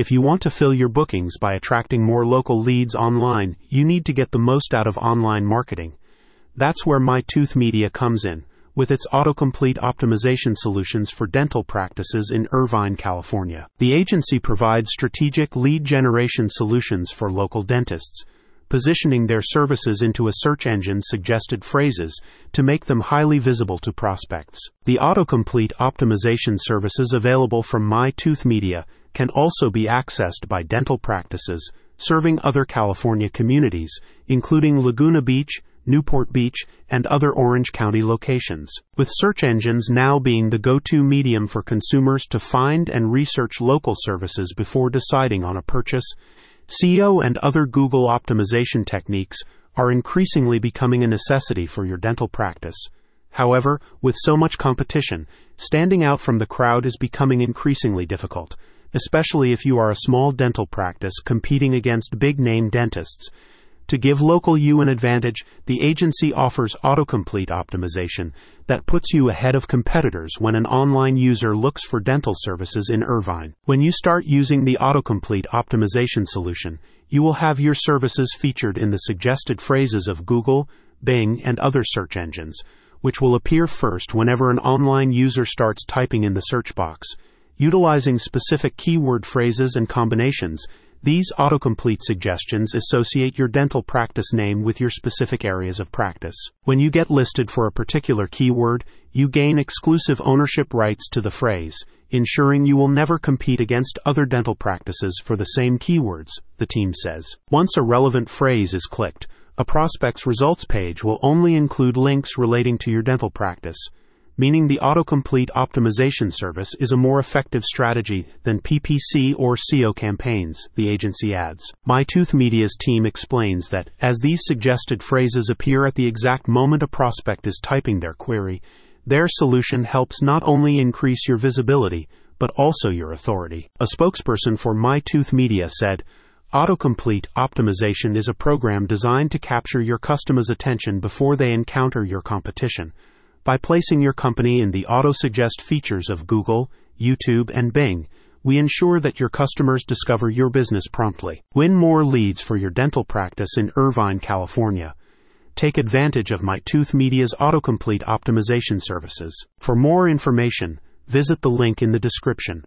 If you want to fill your bookings by attracting more local leads online, you need to get the most out of online marketing. That's where My Tooth Media comes in, with its autocomplete optimization solutions for dental practices in Irvine, California. The agency provides strategic lead generation solutions for local dentists positioning their services into a search engine suggested phrases to make them highly visible to prospects. The autocomplete optimization services available from My Tooth Media can also be accessed by dental practices serving other California communities, including Laguna Beach, Newport Beach, and other Orange County locations. With search engines now being the go to medium for consumers to find and research local services before deciding on a purchase, SEO and other Google optimization techniques are increasingly becoming a necessity for your dental practice. However, with so much competition, standing out from the crowd is becoming increasingly difficult, especially if you are a small dental practice competing against big name dentists to give local you an advantage, the agency offers autocomplete optimization that puts you ahead of competitors when an online user looks for dental services in Irvine. When you start using the autocomplete optimization solution, you will have your services featured in the suggested phrases of Google, Bing, and other search engines, which will appear first whenever an online user starts typing in the search box. Utilizing specific keyword phrases and combinations, these autocomplete suggestions associate your dental practice name with your specific areas of practice. When you get listed for a particular keyword, you gain exclusive ownership rights to the phrase, ensuring you will never compete against other dental practices for the same keywords, the team says. Once a relevant phrase is clicked, a prospect's results page will only include links relating to your dental practice meaning the autocomplete optimization service is a more effective strategy than PPC or SEO campaigns, the agency adds. MyTooth Media's team explains that as these suggested phrases appear at the exact moment a prospect is typing their query, their solution helps not only increase your visibility, but also your authority. A spokesperson for MyTooth Media said, Autocomplete optimization is a program designed to capture your customer's attention before they encounter your competition by placing your company in the auto-suggest features of Google, YouTube, and Bing, we ensure that your customers discover your business promptly. Win more leads for your dental practice in Irvine, California. Take advantage of My Tooth Media's autocomplete optimization services. For more information, visit the link in the description.